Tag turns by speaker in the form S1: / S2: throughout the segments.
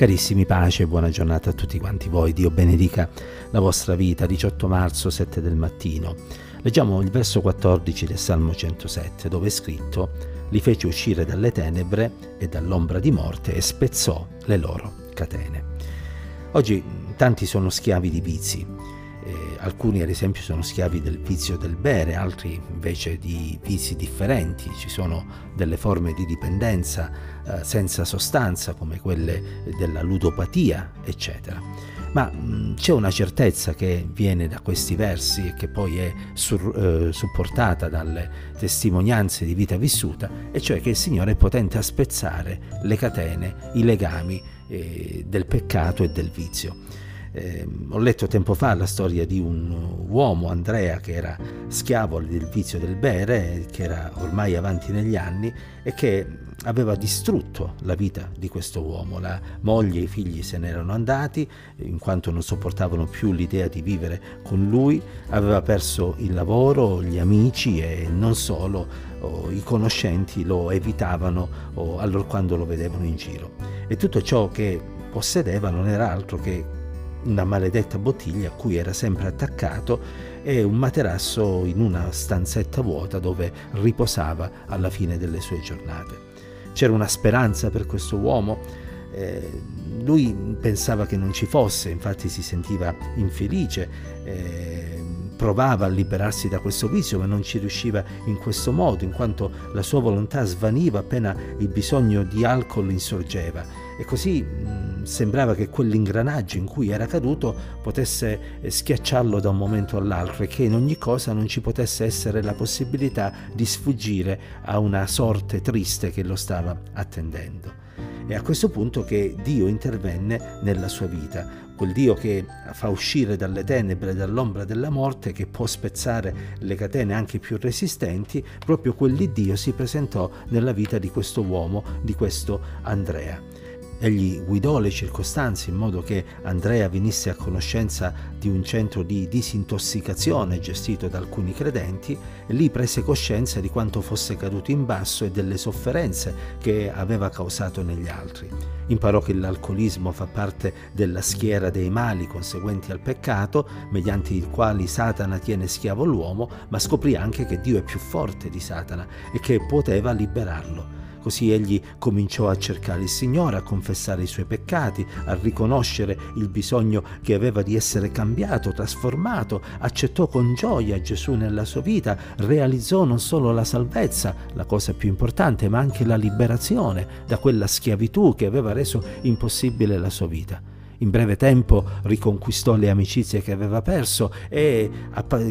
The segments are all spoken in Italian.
S1: Carissimi, pace buona giornata a tutti quanti voi. Dio benedica la vostra vita. 18 marzo, 7 del mattino. Leggiamo il verso 14 del Salmo 107, dove è scritto: Li fece uscire dalle tenebre e dall'ombra di morte e spezzò le loro catene. Oggi tanti sono schiavi di vizi. Alcuni ad esempio sono schiavi del vizio del bere, altri invece di vizi differenti, ci sono delle forme di dipendenza eh, senza sostanza come quelle della ludopatia, eccetera. Ma mh, c'è una certezza che viene da questi versi e che poi è sur, eh, supportata dalle testimonianze di vita vissuta, e cioè che il Signore è potente a spezzare le catene, i legami eh, del peccato e del vizio. Eh, ho letto tempo fa la storia di un uomo, Andrea, che era schiavo del vizio del bere, che era ormai avanti negli anni e che aveva distrutto la vita di questo uomo. La moglie e i figli se n'erano andati in quanto non sopportavano più l'idea di vivere con lui, aveva perso il lavoro, gli amici e non solo, oh, i conoscenti lo evitavano oh, allora quando lo vedevano in giro. E tutto ciò che possedeva non era altro che una maledetta bottiglia a cui era sempre attaccato e un materasso in una stanzetta vuota dove riposava alla fine delle sue giornate. C'era una speranza per questo uomo, eh, lui pensava che non ci fosse, infatti si sentiva infelice. Eh, provava a liberarsi da questo vizio, ma non ci riusciva in questo modo, in quanto la sua volontà svaniva appena il bisogno di alcol insorgeva. E così mh, sembrava che quell'ingranaggio in cui era caduto potesse eh, schiacciarlo da un momento all'altro e che in ogni cosa non ci potesse essere la possibilità di sfuggire a una sorte triste che lo stava attendendo. È a questo punto che Dio intervenne nella sua vita, quel Dio che fa uscire dalle tenebre, dall'ombra della morte, che può spezzare le catene anche più resistenti, proprio quell'Iddio si presentò nella vita di questo uomo, di questo Andrea. Egli guidò le circostanze in modo che Andrea venisse a conoscenza di un centro di disintossicazione gestito da alcuni credenti e lì prese coscienza di quanto fosse caduto in basso e delle sofferenze che aveva causato negli altri. Imparò che l'alcolismo fa parte della schiera dei mali conseguenti al peccato, mediante i quali Satana tiene schiavo l'uomo, ma scoprì anche che Dio è più forte di Satana e che poteva liberarlo. Così egli cominciò a cercare il Signore, a confessare i suoi peccati, a riconoscere il bisogno che aveva di essere cambiato, trasformato, accettò con gioia Gesù nella sua vita, realizzò non solo la salvezza, la cosa più importante, ma anche la liberazione da quella schiavitù che aveva reso impossibile la sua vita. In breve tempo riconquistò le amicizie che aveva perso e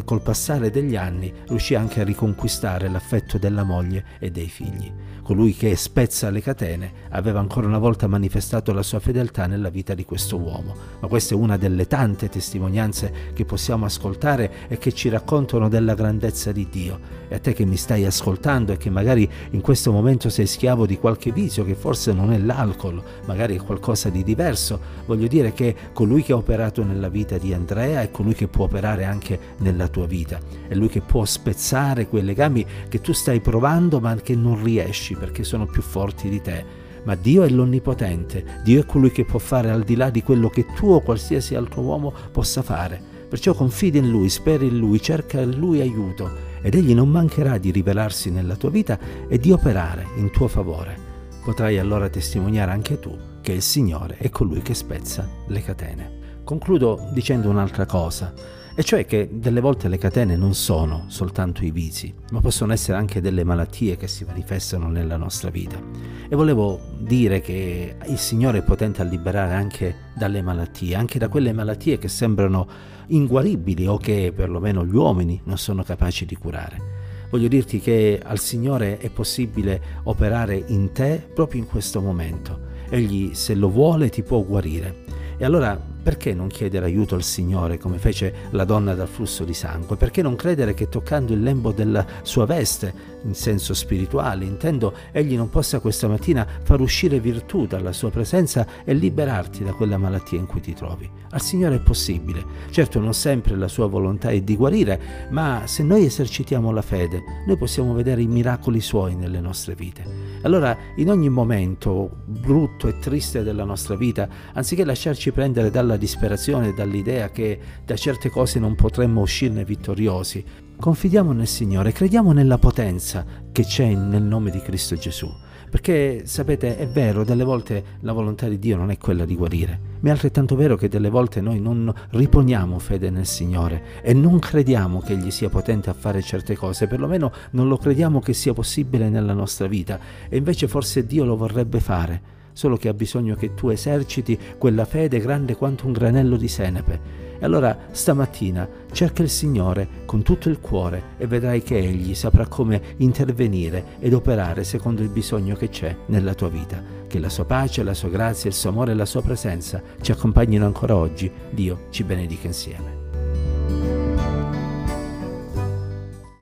S1: col passare degli anni riuscì anche a riconquistare l'affetto della moglie e dei figli. Colui che spezza le catene aveva ancora una volta manifestato la sua fedeltà nella vita di questo uomo. Ma questa è una delle tante testimonianze che possiamo ascoltare e che ci raccontano della grandezza di Dio. E a te che mi stai ascoltando e che magari in questo momento sei schiavo di qualche vizio che forse non è l'alcol, magari è qualcosa di diverso, voglio dire dire che colui che ha operato nella vita di Andrea è colui che può operare anche nella tua vita. È lui che può spezzare quei legami che tu stai provando ma che non riesci perché sono più forti di te. Ma Dio è l'Onnipotente, Dio è colui che può fare al di là di quello che tu o qualsiasi altro uomo possa fare. Perciò confida in Lui, spera in Lui, cerca in Lui aiuto ed Egli non mancherà di rivelarsi nella tua vita e di operare in tuo favore. Potrai allora testimoniare anche tu che il Signore è colui che spezza le catene. Concludo dicendo un'altra cosa, e cioè che delle volte le catene non sono soltanto i vizi, ma possono essere anche delle malattie che si manifestano nella nostra vita. E volevo dire che il Signore è potente a liberare anche dalle malattie, anche da quelle malattie che sembrano inguaribili o che perlomeno gli uomini non sono capaci di curare. Voglio dirti che al Signore è possibile operare in te proprio in questo momento Egli se lo vuole ti può guarire. E allora perché non chiedere aiuto al Signore come fece la donna dal flusso di sangue? Perché non credere che toccando il lembo della sua veste, in senso spirituale, intendo, egli non possa questa mattina far uscire virtù dalla sua presenza e liberarti da quella malattia in cui ti trovi? Al Signore è possibile. Certo non sempre la sua volontà è di guarire, ma se noi esercitiamo la fede, noi possiamo vedere i miracoli suoi nelle nostre vite. Allora, in ogni momento brutto e triste della nostra vita, anziché lasciarci prendere dalla disperazione dall'idea che da certe cose non potremmo uscirne vittoriosi, confidiamo nel Signore, crediamo nella potenza che c'è nel nome di Cristo Gesù. Perché sapete, è vero, delle volte la volontà di Dio non è quella di guarire, ma è altrettanto vero che delle volte noi non riponiamo fede nel Signore e non crediamo che Egli sia potente a fare certe cose, perlomeno non lo crediamo che sia possibile nella nostra vita e invece forse Dio lo vorrebbe fare, solo che ha bisogno che tu eserciti quella fede grande quanto un granello di senepe e allora stamattina cerca il Signore con tutto il cuore e vedrai che Egli saprà come intervenire ed operare secondo il bisogno che c'è nella tua vita. Che la sua pace, la sua grazia, il suo amore e la sua presenza ci accompagnino ancora oggi. Dio ci benedica insieme.